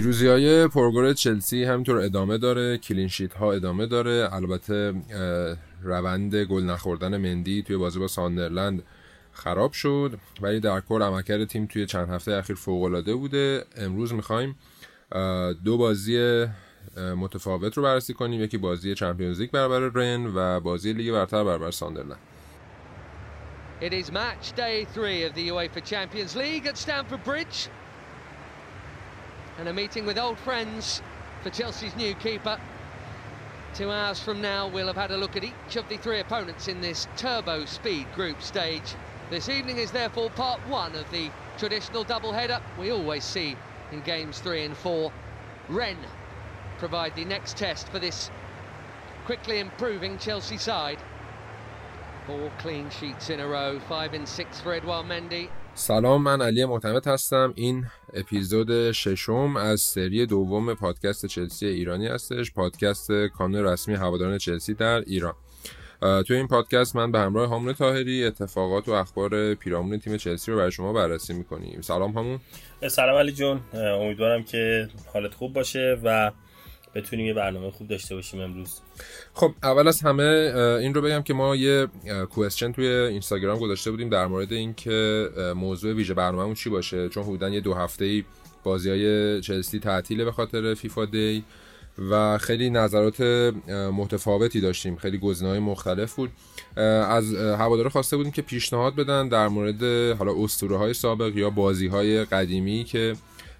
پیروزی های پرگل چلسی همینطور ادامه داره clean sheet ها ادامه داره. البته روند گل نخوردن مندی توی بازی با ساندرلند خراب شد ولی در کل عملکرد تیم توی چند هفته اخیر فوق العاده بوده. امروز می‌خوایم دو بازی متفاوت رو بررسی کنیم. یکی بازی Champions League برابر رن و بازی لیگ برتر برابر ساندرلند. It is match day three of the UEFA Champions League at Stamford Bridge. And a meeting with old friends for Chelsea's new keeper. Two hours from now, we'll have had a look at each of the three opponents in this turbo speed group stage. This evening is therefore part one of the traditional double-header we always see in games three and four. Ren provide the next test for this quickly improving Chelsea side. Four clean sheets in a row, five in six for Edouard Mendy. سلام من علی معتمد هستم. این اپیزود ششم از سری دوم پادکست چلسی ایرانی هستش پادکست کانون رسمی هواداران چلسی در ایران. توی این پادکست من به همراه هامون تاهری اتفاقات و اخبار پیرامون تیم چلسی رو برای شما بررسی می‌کنیم. سلام همون سلام علی جون. امیدوارم که حالت خوب باشه و بتونیم یه برنامه خوب داشته باشیم امروز. خب اول از همه این رو بگم که ما یه کوئسچن توی اینستاگرام گذاشته بودیم در مورد اینکه موضوع ویژه برنامه‌مون چی باشه. چون حدودا یه دو هفته ای بازی های چلسی تعطیله به خاطر فیفا دی و خیلی نظرات متفاوتی داشتیم. خیلی گزینه‌های مختلف بود. از هوادارا خواسته بودیم که پیشنهاد بدن در مورد حالا اسطوره های سابق یا بازی های قدیمی که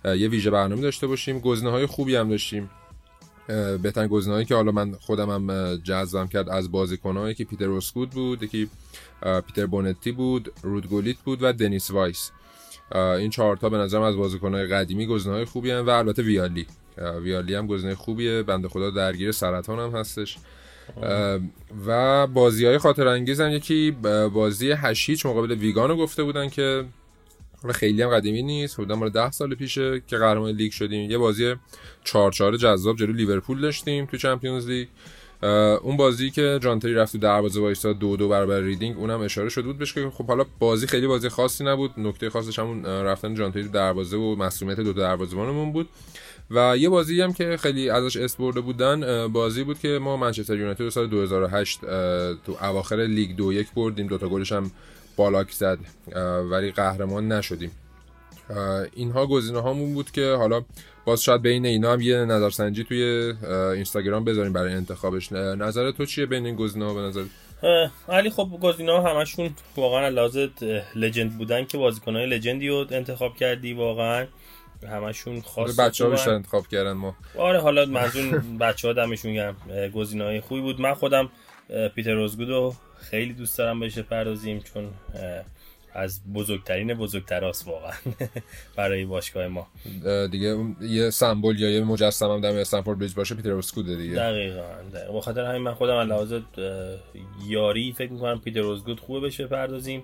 یه ویژه برنامه داشته باشیم. گزینه های خوبی هم داشتیم. بهترین گزینه‌ای که حالا من خودم هم جذبم کرد از بازیکن‌هایی که پیتر اوسگود بود یکی پیتر بونتی بود رود گولیت بود و دنیس وایس. این چهار تا به نظرم از بازیکن‌های قدیمی گزینه‌های خوبی هم و البته ویالی. ویالی هم گزینه خوبیه. بنده خدا درگیر سرطان هم هستش. و بازی های خاطره انگیز هم یکی بازی هشت هیچ مقابل ویگانو گفته بودن که حالا خیلی هم قدیمی نیست حدودا مال 10 سال پیشه که قهرمان لیگ شدیم. یه بازی 4 4 جذاب جلو لیورپول داشتیم تو Champions League. اون بازی که جان تری رفت تو دروازه وایسا دو دو برابر ریدینگ اونم اشاره شده بود بهش که خب حالا بازی خیلی بازی خاصی نبود. نکته خاصش همون رفتن جان تری تو دروازه و مصدومیت دو دروازه‌بانمون بود. و یه بازی هم که خیلی ازش اس بودن بازی بود که ما منچستر یونایتد سال 2008 تو اواخر لیگ دو یک بردیم. دوتا گلش هم بالاک زد ولی قهرمان نشدیم. اینها گزینه هامون بود که حالا باز شاید بین اینا هم یه نظرسنجی توی اینستاگرام بذاریم برای انتخابش. نظر تو چیه بین این گزینه ها به نظر؟ علی خب گزینه ها همشون واقعا لازم لجند بودن که بازیکن های لجندی رو انتخاب کردی واقعا. همشون خاص بچه ها بیشتر انتخاب کردن ما. آره حالا منظور بچه ها دمشون گرم. گزینه های خوبی بود. من خودم پیتر روزگودو خیلی دوست دارم بهش پردازیم چون از بزرگترین بزرگتراست واقعا برای باشگاه ما. دیگه یه سمبل یا یه مجسم هم در استنفورد بریج باشه پیتر روزگود دیگه. دقیقاً به خاطر همین من خودم لحاظ یاری فکر می‌کنم پیتر روزگود خوبه بشه پردازیم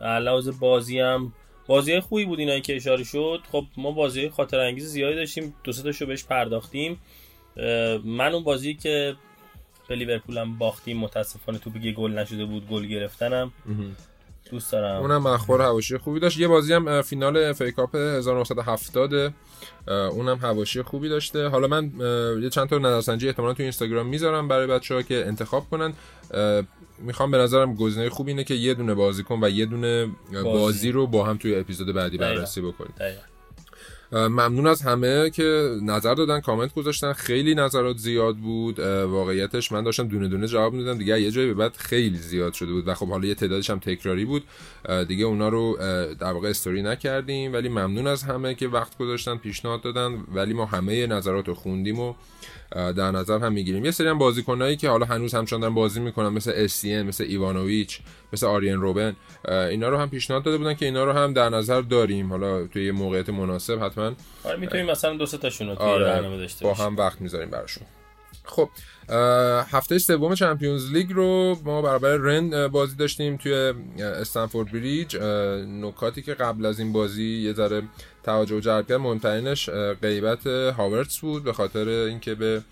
لحاظ بازی هم بازی خوبی بود اینایی که اشاره شد. خب ما بازی خاطر انگیز زیادی داشتیم دو سه تاشو بهش پرداختیم. من اون بازی که به لیورپول هم باختیم متاسفانه تو بگی گل نشده بود گل گرفتنم. دوست دارم. اونم اخبار هواشی خوبی داشت. یه بازی هم فینال اف ای کاپ 1970 اونم هواشی خوبی داشته. حالا من یه چند تا نظرسنجی احتمالاً تو اینستاگرام می‌ذارم برای بچه‌ها که انتخاب کنن. می‌خوام به نظرم گزینه خوب اینه که یه دونه بازیکن و یه دونه بازی, بازی رو با هم توی اپیزود بعدی بررسی بکنیم. ممنون از همه که نظر دادن کامنت گذاشتن. خیلی نظرات زیاد بود. واقعیتش من داشتم دونه دونه جواب می‌دادم. دیگه یه جایی به بعد خیلی زیاد شده بود. و خب حالا یه تعدادش هم تکراری بود. دیگه اونا رو در واقع استوری نکردیم. ولی ممنون از همه که وقت گذاشتن پیشنهاد دادن. ولی ما همه نظرات رو خوندیم و در نظر هم می‌گیریم. یه سری هم بازیکنایی که حالا هنوز همچنان دارن بازی می‌کنن مثل اسین مثل ایوانوویچ مثل آریان روبن اینا رو هم پیشنهاد داده بودن که اینا رو هم در نظر داریم. حالا توی یه موقعیت مناسب حتما آره می‌تونیم مثلا دو سه تاشون رو توی آره برنامه داشته با هم وقت می‌ذاریم براشون. خب هفته سوم چمپیونز لیگ رو ما برابر رن بازی داشتیم توی استنفورد بریج. نکاتی که قبل از این بازی یه ذره توجه جلب کرد. مهمترینش غیبت هاورتس بود به خاطر اینکه به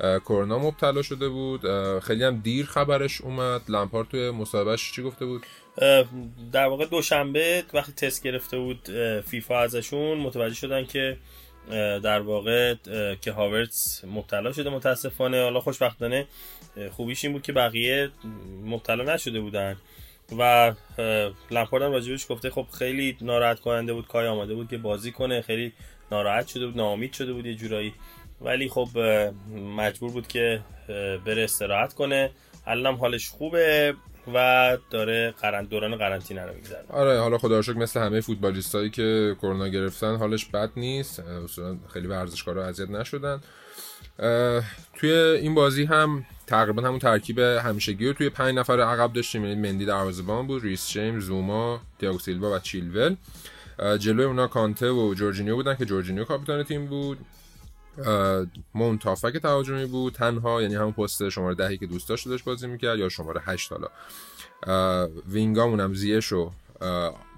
کرونا مبتلا شده بود. خیلی هم دیر خبرش اومد. لمپار توی مصاحبهش چی گفته بود؟ در واقع دوشنبه وقتی تست گرفته بود فیفا ازشون متوجه شدن که در واقع که هاورتس مبتلا شده متاسفانه. حالا خوشبختانه خوبیش این بود که بقیه مبتلا نشده بودن. و لمپارد هم راجبش گفته خب خیلی ناراحت کننده بود کای آماده بود که بازی کنه خیلی ناراحت شده بود ناامید شده بود یه جورایی. ولی خب مجبور بود که بره استراحت کنه. الان حالش خوبه و داره قرن دوران قرنطینه رو میگذره. آره حالا خدا رو مثل همه فوتبالیستایی که کرونا گرفتن حالش بد نیست. اصلا خیلی ورزشکارا اذیت نشدن. توی این بازی هم تقریبا همون ترکیب همیشگی رو توی پنج نفر عقب داشتیم. یعنی مندی دروازه‌بان بود ریس جیمز زوما تیاگو سیلوا و چیلول. جلوی اونا کانته و جورجینیو بودن که جورجینیو کاپیتان تیم بود. مونت هافبک تهاجمی بود. تنها یعنی همون پست شماره دهی که دوست داشت داشت بازی می‌کرد یا شماره هشت حالا. wing امون هم زیش و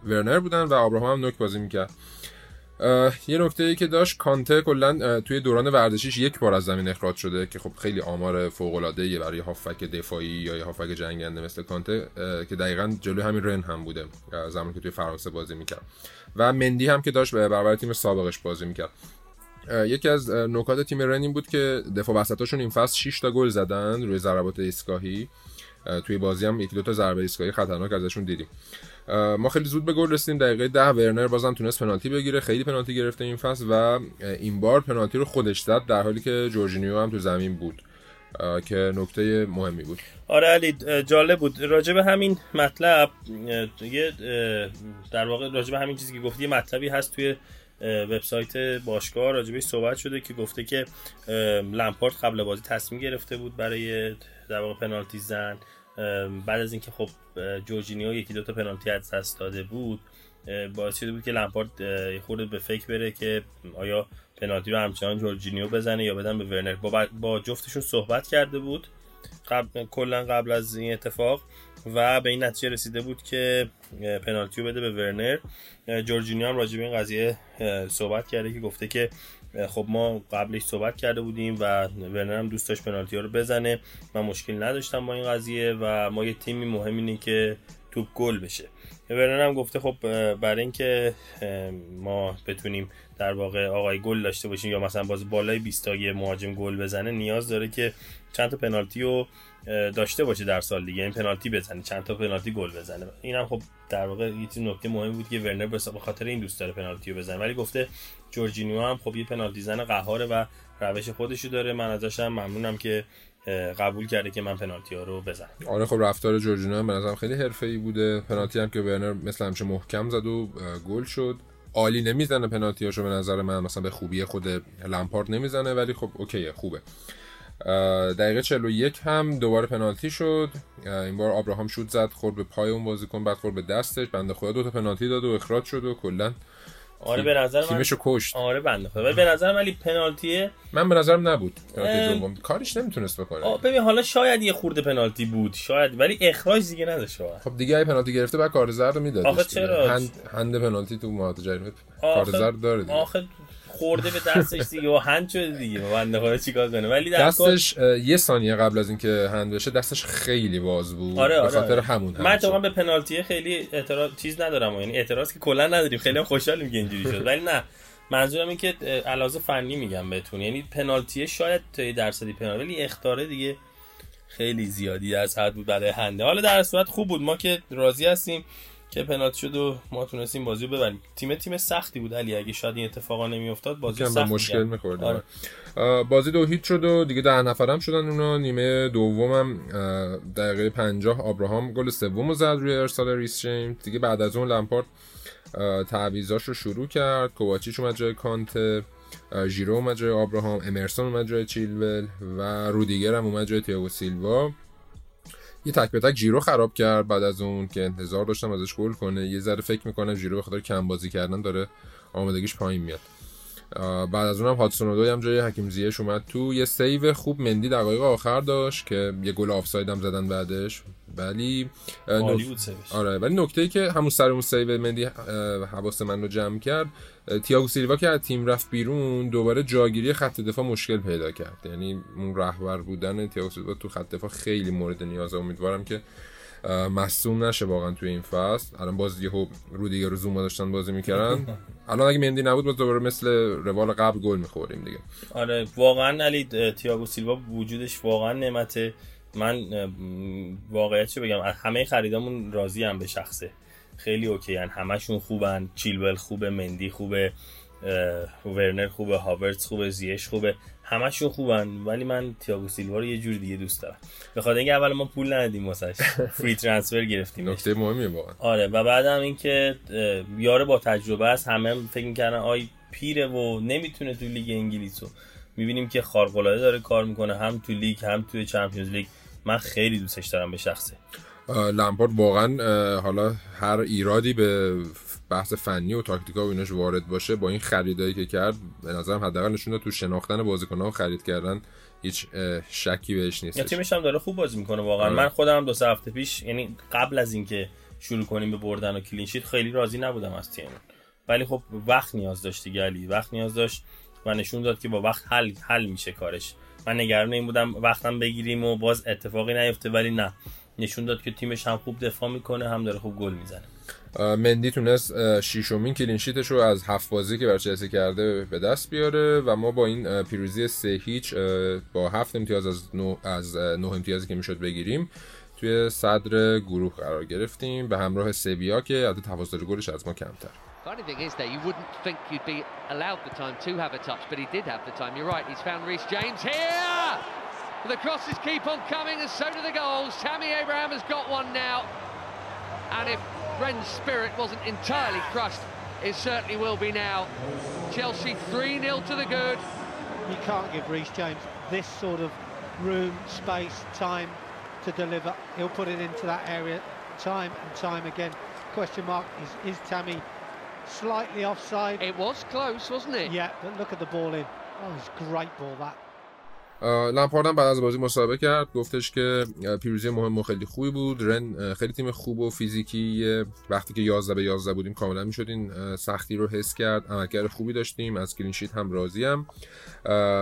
ورنر بودن و آبراهام هم نوک بازی می‌کرد. یه نکته ای که داشت کانته کلا توی دوران ورزشیش یک بار از زمین اخراج شده که خب خیلی آمار فوق العاده برای هافک دفاعی یا هافک جنگنده مثل کانته که دقیقا جلوی همین رن هم بوده زمانی که توی فرانسه بازی می‌کرد. و مندی هم که داشت برابر تیم سابقش بازی می‌کرد. یکی از نکات تیم رن این بود که دفاع وسطاشون این فصل 6 تا گل زدن روی ضربات ایستگاهی. توی بازی هم یکی دو تا ضربه ایستگاهی خطرناک ازشون دیدیم. ما خیلی زود به گل رسیدیم. دقیقه ده ورنر بازم تونست پنالتی بگیره. خیلی پنالتی گرفته این فصل و این بار پنالتی رو خودش زد در حالی که جورجینیو هم تو زمین بود. که نکته مهمی بود. آره علی جالب بود. راجع به همین مطلب یه در واقع راجع به همین چیزی که گفتی مطلبی هست توی وبسایت باشگاه راجبش صحبت شده که گفته که لمپارد قبل بازی تصمیم گرفته بود برای در واقع پنالتی زن. بعد از اینکه خب جورجینیو یکی دو تا پنالتی از دست داده بود باعث شده بود که لمپارد خورده به فکر بره که آیا پنالتی رو همچنان جورجینیو بزنه یا بدن به ورنر. با, با جفتشون صحبت کرده بود قبل کلا قبل از این اتفاق و به این نتیجه رسیده بود که پنالتی رو بده به ورنر. جورجینیو هم راجع به این قضیه صحبت کرده که گفته که خب ما قبلش صحبت کرده بودیم و ورنر هم دوست داشت پنالتی ها رو بزنه. من مشکل نداشتم با این قضیه و ما یه تیمی مهم اینه که توپ گل بشه. ورنر هم گفته خب برای اینکه ما بتونیم در واقع آقای گل داشته باشیم یا مثلا باز بالای 20 تا مهاجم گل بزنه نیاز داره که چند تا پنالتی رو داشته باشه در سال دیگه. این پنالتی بزنه چند تا پنالتی گل بزنه. اینم خب در واقع یه نکته مهم بود که ورنر به خاطر این دوست داره پنالتی رو بزنه. ولی گفته جورجینیو هم خب یه پنالتی زن قهاره و روش خودشو داره. من ازش ممنونم که قبول کرده که من پنالتی ها رو بزنم. آره خب رفتار جورجینیو هم به نظرم خیلی حرفه‌ای بوده. پنالتی هم که ورنر مثل همیشه محکم زد و گل شد. عالی نمی‌زنه پنالتیاشو به نظر من. مثلا به خوبی خود لمپارد نمی‌زنه ولی خب اوکیه خوبه. دقیقه 41 هم دوباره پنالتی شد. این بار آبراهام شوت زد خورد به پای اون بازیکن بعد خورد به دستش. بنده خدا دو تا پنالتی داد و اخراج شد و کلا آره به نظر من تیمشو کشت. آره بنده خدا ولی به نظر ولی پنالتی من به نظرم نبود. پنالتی دوم. کارش نمی‌تونست بکنه. ببین حالا شاید یه خورده پنالتی بود شاید ولی اخراج دیگه نداشت خب دیگه ای پنالتی گرفته بعد کار زرد می‌داد آخه چرا؟ هند, هند پنالتی تو مهاجم جریمه کار زرد داره دیگه. آخه خورده به دستش دیگه و هند شده دیگه. بنده خدا چیکار کنه؟ ولی دستش یه ثانیه قبل از اینکه هند بشه دستش خیلی باز بود. آره آره به خاطر آره. همون من تو به پنالتی خیلی اعتراض چیز ندارم یعنی اعتراض که کلا نداریم. خیلی خوشحالیم که اینجوری شد. ولی نه منظورم این که علاوه فنی میگم بهتون. یعنی پنالتی شاید تا درصدی پنالتی ولی اختاره دیگه خیلی زیادی از حد بود برای هنده. حالا در صورت خوب بود. ما که راضی هستیم. که پنالتی شد و ما تونستیم بازی رو ببریم. تیم تیم سختی بود علی. اگه شاید این اتفاقا نمیافتاد بازی سخت مشکل می‌خورد آره. بازی دو هیچ شد و دیگه ده نفرم شدن اونا. نیمه دومم دقیقه 50 آبراهام گل سومو زد روی ارسال ریس جیمز دیگه بعد از اون لمپارد تعویضاش رو شروع کرد. کوواچیچ اومد جای کانته ژیرو اومد جای آبراهام امرسون اومد جای چیلول و رودیگر هم اومد جای تیاگو سیلوا. یه تک به تک ژیرو خراب کرد بعد از اون که انتظار داشتم ازش گل کنه. یه ذره فکر می‌کنم ژیرو به خاطر کم بازی کردن داره آمادگیش پایین میاد. بعد از اونم هادسون هم جای حکیم زیش اومد تو. یه save خوب مندی دقایق آخر داشت که یه گل آفساید هم زدن بعدش. ولی آره ولی نکته ای که همون سر اون سیو مندی حواس من رو جمع کرد تییاگو سیلوا که از تیم رفت بیرون دوباره جاگیری خط دفاع مشکل پیدا کرد. یعنی اون رهبر بودن تییاگو سیلوا تو خط دفاع خیلی مورد نیازه امیدوارم که مصوم نشه واقعا توی این فصل. الان باز یهو رو دیگه رو زوما داشتن بازی می‌کردن. الان اگه مندی نبود باز دوباره مثل روال قبل گل می‌خوریم دیگه. آره واقعا علی تیاگو سیلوا وجودش واقعا نعمته. من واقعیت بگم؟ همه خریدامون راضی‌ام به شخصه. خیلی OK هن. همشون خوبن. چیلول خوبه مندی خوبه ورنر خوبه هاورتس خوبه زیش خوبه. همشون خوبن ولی من تیاگو سیلوا رو یه جور دیگه دوست دارم. به خاطر اینکه اول ما پول ندادیم واسش. free transfer گرفتیم. نکته مهمیه واقعا. آره و بعدم اینکه یاره با تجربه است. همه فکر می‌کردن آی پیره و نمی‌تونه تو لیگ انگلیس رو می‌بینیم که خارق داره کار می‌کنه هم تو لیگ هم تو Champions League. من خیلی دوستش دارم به شخصه. لمپارد واقعا حالا هر ایرادی به بحث فنی و تاکتیکا و ایناش وارد باشه با این خریدایی که کرد به نظرم حداقل نشون تو شناختن بازیکن‌ها و خرید کردن هیچ شکی بهش نیست. تیمش هم داره خوب بازی می‌کنه واقعا. آره. من خودم دو سه هفته پیش یعنی قبل از اینکه شروع کنیم به بردن و clean sheet خیلی راضی نبودم از تیم. ولی خب وقت نیاز داشت دیگه علی وقت نیاز داشت و نشون داد که با وقت حل حل میشه کارش. من نگران این بودم وقتم بگیریم و باز اتفاقی نیفته ولی نه. نشون داد که تیمش هم خوب دفاع می‌کنه هم داره خوب گل می‌زنه. مندی تونست شیشمین کلینشیتش رو از هفت بازی که بر چلسی کرده به دست بیاره و ما با این پیروزی سه هیچ با هفت امتیاز از نه, از نه امتیازی که می‌شد بگیریم توی صدر گروه قرار گرفتیم به همراه سویا که عدد تفاضل گلش از ما کمتر Funny thing is you wouldn't think you'd be allowed the time to have a touch, but he did have the time. You're right, he's found James here! The crosses keep on coming, and so do the goals. Tammy Abraham has got one now. And if Ren's spirit wasn't entirely crushed, it certainly will be now. Chelsea 3-0 to the good. You can't give Reece James this sort of room, space, time to deliver. He'll put it into that area time and time again. Question mark, is, is Tammy slightly offside? It was close, wasn't it? Yeah, but look at the ball in. Oh, it's great ball, that. لمپارد هم بعد از بازی مسابقه کرد گفتش که پیروزی مهم و خیلی خوبی بود. رن خیلی تیم خوب و فیزیکی وقتی که 11 به 11 بودیم کاملا می‌شد این سختی رو حس کرد. عملکرد خوبی داشتیم از کلینشیت هم راضیم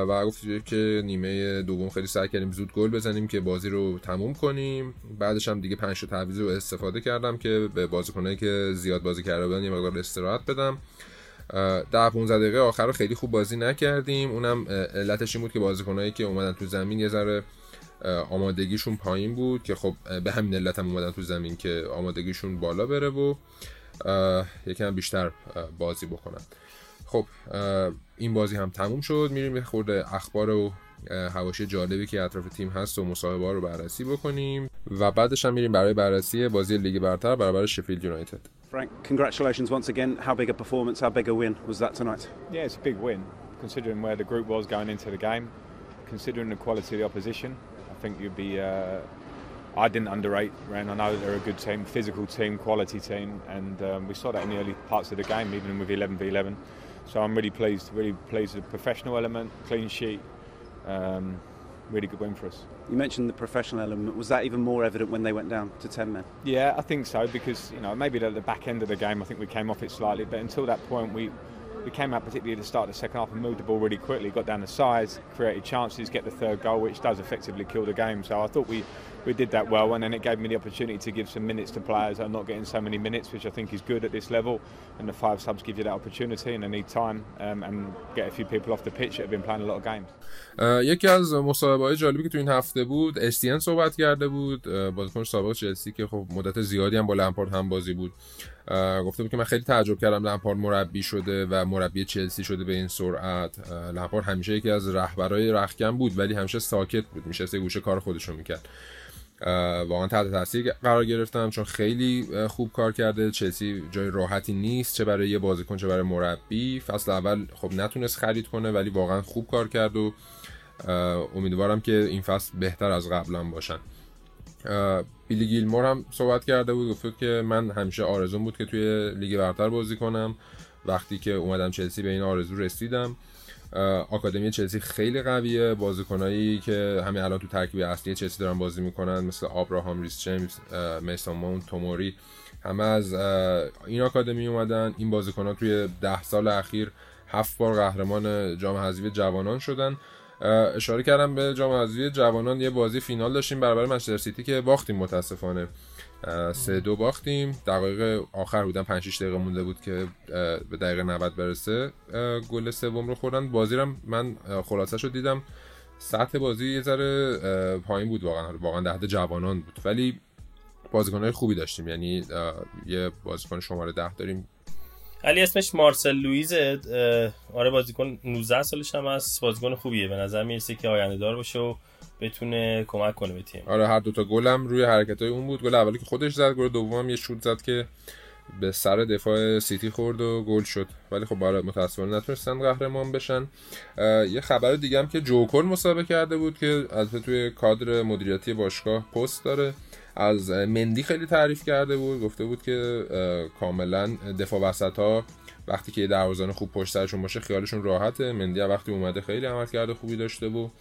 و گفت که نیمه دوم خیلی سعی کردیم زود گل بزنیم که بازی رو تموم کنیم. بعدش هم دیگه 5 تا رو استفاده کردم که به بازیکنایی که زیاد بازی کرده بودن یه مقدار استراحت بدم. ده 15 دقیقه آخر رو خیلی خوب بازی نکردیم. اونم علتش این بود که بازیکنایی که اومدن تو زمین یه ذره آمادگیشون پایین بود که خب به همین علت هم اومدن تو زمین که آمادگیشون بالا بره و یکم بیشتر بازی بکنن. خب این بازی هم تموم شد. میریم یه خورده اخبار و هواشی جالبی که اطراف تیم هست و مصاحبه رو بررسی بکنیم. و بعدش هم میریم برای بررسی بازی لیگ برتر برابر شفیلد یونایتد. Frank, congratulations once again. How big a performance, how big a win was that tonight? Yeah, it's a big win, considering where the group was going into the game, considering the quality of the opposition. I think you'd be. Uh, I didn't underrate Ren. I know they're a good team, physical team, quality team, and um, we saw that in the early parts of the game, even with 11 v 11. So I'm really pleased, really pleased with the professional element, clean sheet. Um, really good win for us. You mentioned the professional element. Was that even more evident when they went down to 10 men? Yeah, I think so because, you know, maybe at the back end of the game, I think we came off it slightly, but until that point, we, we came out particularly at the start of the second half and moved the ball really quickly, got down the sides, created chances, get the third goal, which does effectively kill the game. So I thought we, we did that well, and then it gave me the opportunity to give some minutes to players that are not getting so many minutes, which I think is good at this level. And the five subs give you that opportunity, and they need time um, and get a few people off the pitch that have been playing a lot of games. یکی از مصاحبه های جالبی که تو این هفته بود استین صحبت کرده بود بازیکن سابق چلسی که خب مدت زیادی هم با لمپارد هم بازی بود گفته بود که من خیلی تعجب کردم لمپارد مربی شده و مربی چلسی شده به این سرعت. لمپارد همیشه یکی از رهبرای رخکن بود ولی همیشه ساکت بود میشه گوشه کار خودشو می‌کرد. واقعا تحت تاثیر قرار گرفتم چون خیلی خوب کار کرده. چلسی جای راحتی نیست چه برای یه بازیکن چه برای مربی. فصل اول خب نتونست خرید کنه ولی واقعا خوب کار کرد و امیدوارم که این فصل بهتر از قبلا باشن. بیلی گیلمور هم صحبت کرده بود گفت که من همیشه آرزون بود که توی لیگ برتر بازی کنم. وقتی که اومدم چلسی به این آرزو رسیدم. آکادمی چلسی خیلی قویه. بازیکنایی که همین الان تو ترکیب اصلی چلسی دارن بازی می‌کنن مثل آبراهام ریس جیمز میسون مون توموری همه از این آکادمی اومدن. این بازیکنان توی ده سال اخیر هفت بار قهرمان جام حذفی جوانان شدن. اشاره کردم به جام حذفی جوانان یه بازی فینال داشتیم برابر منچستر سیتی که باختیم متاسفانه. سه دو باختیم. دقایق آخر بودن 5 6 دقیقه مونده بود که به دقیقه 90 برسه. گل سوم رو خوردن. بازی رو من خلاصه شد دیدم. سطح بازی یه ذره پایین بود واقعا. واقعا ده جوانان بود. ولی بازیکنهای خوبی داشتیم. یعنی یه بازیکن شماره ده داریم. علی اسمش مارسل لویز آره بازیکن 19 سالش هم هست. بازیکن خوبیه. به نظر می‌رسه که آینده دار باشه و بتونه کمک کنه به تیم. آره هر دوتا گلم روی حرکت های اون بود. گل اولی که خودش زد گل دوم یه شوت زد که به سر دفاع سیتی خورد و گل شد. ولی خب برای متاسفانه نتونستن قهرمان بشن. یه خبر دیگه هم که جوکر مصاحبه کرده بود که البته توی کادر مدیریتی باشگاه پست داره. از مندی خیلی تعریف کرده بود گفته بود که کاملا دفاع وسط ها وقتی که دروازه‌بان خوب پشت سرشون باشه خیالشون راحته. مندی وقتی اومده خیلی عمل کرده خوبی داشته بود.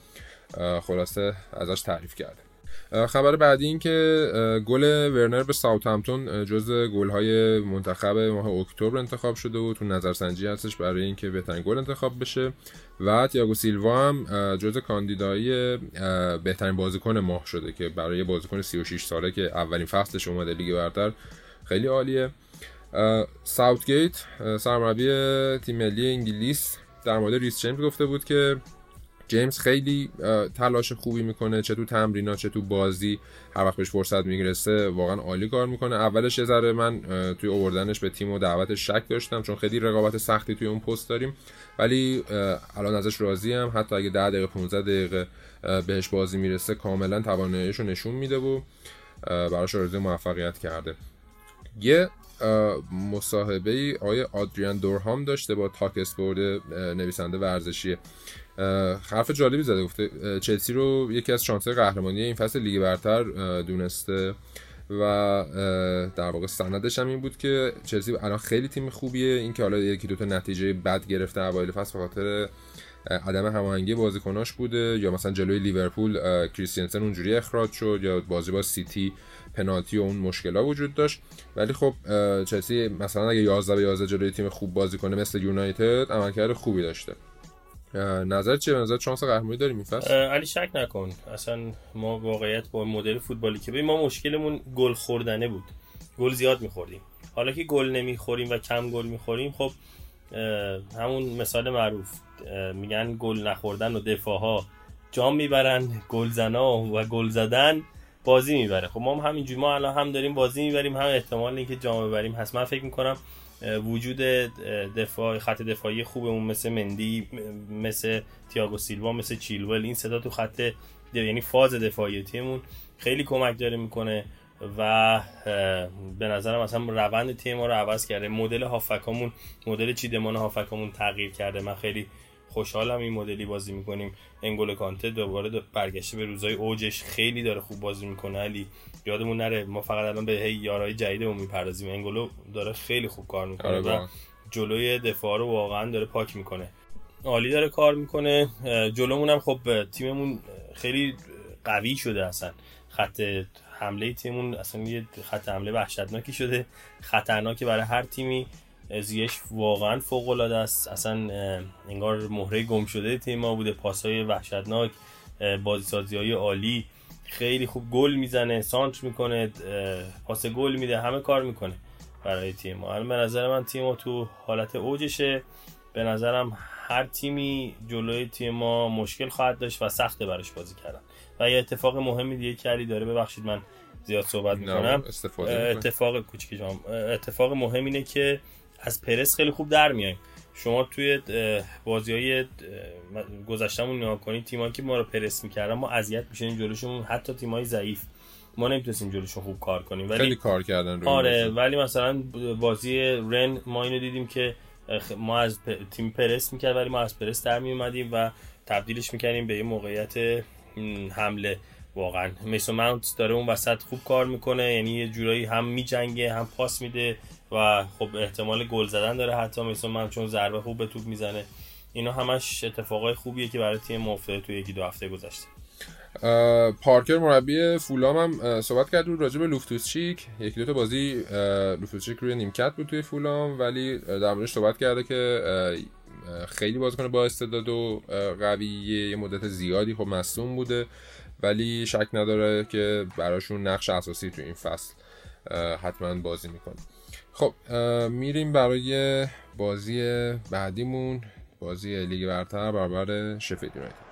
خلاصه ازش تعریف کرده. خبر بعدی این که گل ورنر به ساوثهمپتون جز های منتخب ماه اکتبر انتخاب شده و تو نظرسنجی هستش برای اینکه بهترین گل انتخاب بشه. و تییاگو سیلوا هم جز کاندیدای بهترین بازیکن ماه شده که برای بازیکن 36 ساله که اولین فصلش اومده لیگ برتر خیلی عالیه. ساوتگیت سرمربی تیم ملی انگلیس در مورد ریس جیمز گفته بود که جیمز خیلی تلاش خوبی می‌کنه چه تو تمرینا چه تو بازی هر وقت بهش فرصت میگرسه واقعا عالی کار می‌کنه. اولش یه ذره من توی اووردنش به تیم و دعوتش شک داشتم چون خیلی رقابت سختی توی اون پست داریم. ولی الان ازش راضی هم حتی اگه 10 دقیقه 15 دقیقه بهش بازی می‌رسه کاملا تواناییش نشون میده و براش آرزوی موفقیت کرده. یه مصاحبه ای آیه آدریان دورهام داشته با تاک اسپورت نویسنده ورزشی. حرف جالبی زده گفته چلسی رو یکی از شانس‌های قهرمانی این فصل لیگ برتر دونسته و در واقع سندش هم این بود که چلسی الان خیلی تیم خوبیه. اینکه حالا یکی دوتا نتیجه بد گرفته اوایل فصل به خاطر عدم هماهنگی بازیکناش بوده یا مثلا جلوی لیورپول کریستینسن اونجوری اخراج شد یا بازی با سیتی پنالتی و اون مشکلا وجود داشت. ولی خب چلسی مثلا اگه 11 به 11 جلوی تیم خوب بازی کنه مثل یونایتد عملکرد خوبی داشته. نظر چیه؟ نظر شانس قهرمانی داریم این علی شک نکن. اصلا ما واقعیت با مدل فوتبالی که ما مشکلمون گل خوردنه بود. گل زیاد میخوردیم. حالا که گل نمی‌خوریم و کم گل می‌خوریم خب همون مثال معروف. میگن گل نخوردن و دفاع ها جام می‌برن گل زنا و گل زدن بازی می‌بره. خب ما هم همینجوری ما الان هم داریم بازی می‌بریم هم احتمال اینکه جام ببریم. هست من فکر می‌کنم وجود دفاع خط دفاعی خوبمون مثل مندی مثل تییاگو سیلوا مثل چیلول این صدا تو خط یعنی فاز دفاعی تیممون خیلی کمک داره می‌کنه و به نظرم مثلا روند تیم ما رو عوض کرده. مدل هافکامون مدل چیدمان هافکامون تغییر کرده. من خیلی خوشحالم این مدلی بازی می‌کنیم. انگول کانته دوباره برگشته به روزای اوجش. خیلی داره خوب بازی می‌کنه علی. یادمون نره ما فقط الان به هی یارای جدیدمون می‌پردازیم. انگولو داره خیلی خوب کار می‌کنه آره و جلوی دفاع رو واقعا داره پاک می‌کنه. عالی داره کار می‌کنه. جلومون هم خب تیممون خیلی قوی شده اصلا. خط حمله تیممون اصلا یه خط حمله وحشتناکی شده. خطرناکی برای هر تیمی. زیش واقعا فوق العاده است. اصلا انگار مهره گم شده تیم ما بوده. پاسای وحشتناک بازی سازی های عالی. خیلی خوب گل می‌زنه سانتر می‌کنه پاس گل میده همه کار می‌کنه برای تیم ما. به نظر من تیم ما تو حالت اوجشه. به نظرم هر تیمی جلوی تیم ما مشکل خواهد داشت و سخته براش بازی کردن. و یه اتفاق مهمی دیگه کلی داره ببخشید من زیاد صحبت می‌کنم. اتفاق کوچیک جام اتفاق مهم اینه که از پرس خیلی خوب در میایم شما توی بازی های گذشتمون نگاه کنید تیمایی که ما رو پرس می‌کردن ما اذیت میشیم جلوشون حتی تیمای ضعیف. ما نمی‌تونستیم جلوشون خوب کار کنیم ولی خیلی کار کردن روی آره ولی مثلا بازی رن ما اینو دیدیم که ما از تیم پرس می‌کرد ولی ما از پرس در میومدیم و تبدیلش می‌کردیم به یه موقعیت حمله. واقعا. میسو ماونت داره اون وسط خوب کار می‌کنه یعنی یه جورایی هم میجنگه هم پاس میده و خب احتمال گل زدن داره حتی. مثل من چون ضربه خوب به توپ می‌زنه. اینا همش اتفاقای خوبیه که برای تیم افتاده توی یکی دو هفته گذشته. پارکر مربی فولام هم صحبت کرد راجع به لوفتوسچیک یکی دو تا بازی لوفتوسچیک روی نیمکت بود توی فولام ولی در موردش صحبت کرده که خیلی بازیکن با استعداد و قویه یه مدت زیادی خب مصوم بوده. ولی شک نداره که براشون نقش اساسی تو این فصل حتما بازی می‌کنه خب میریم برای بازی بعدیمون بازی لیگ برتر برابر شفید یونایتد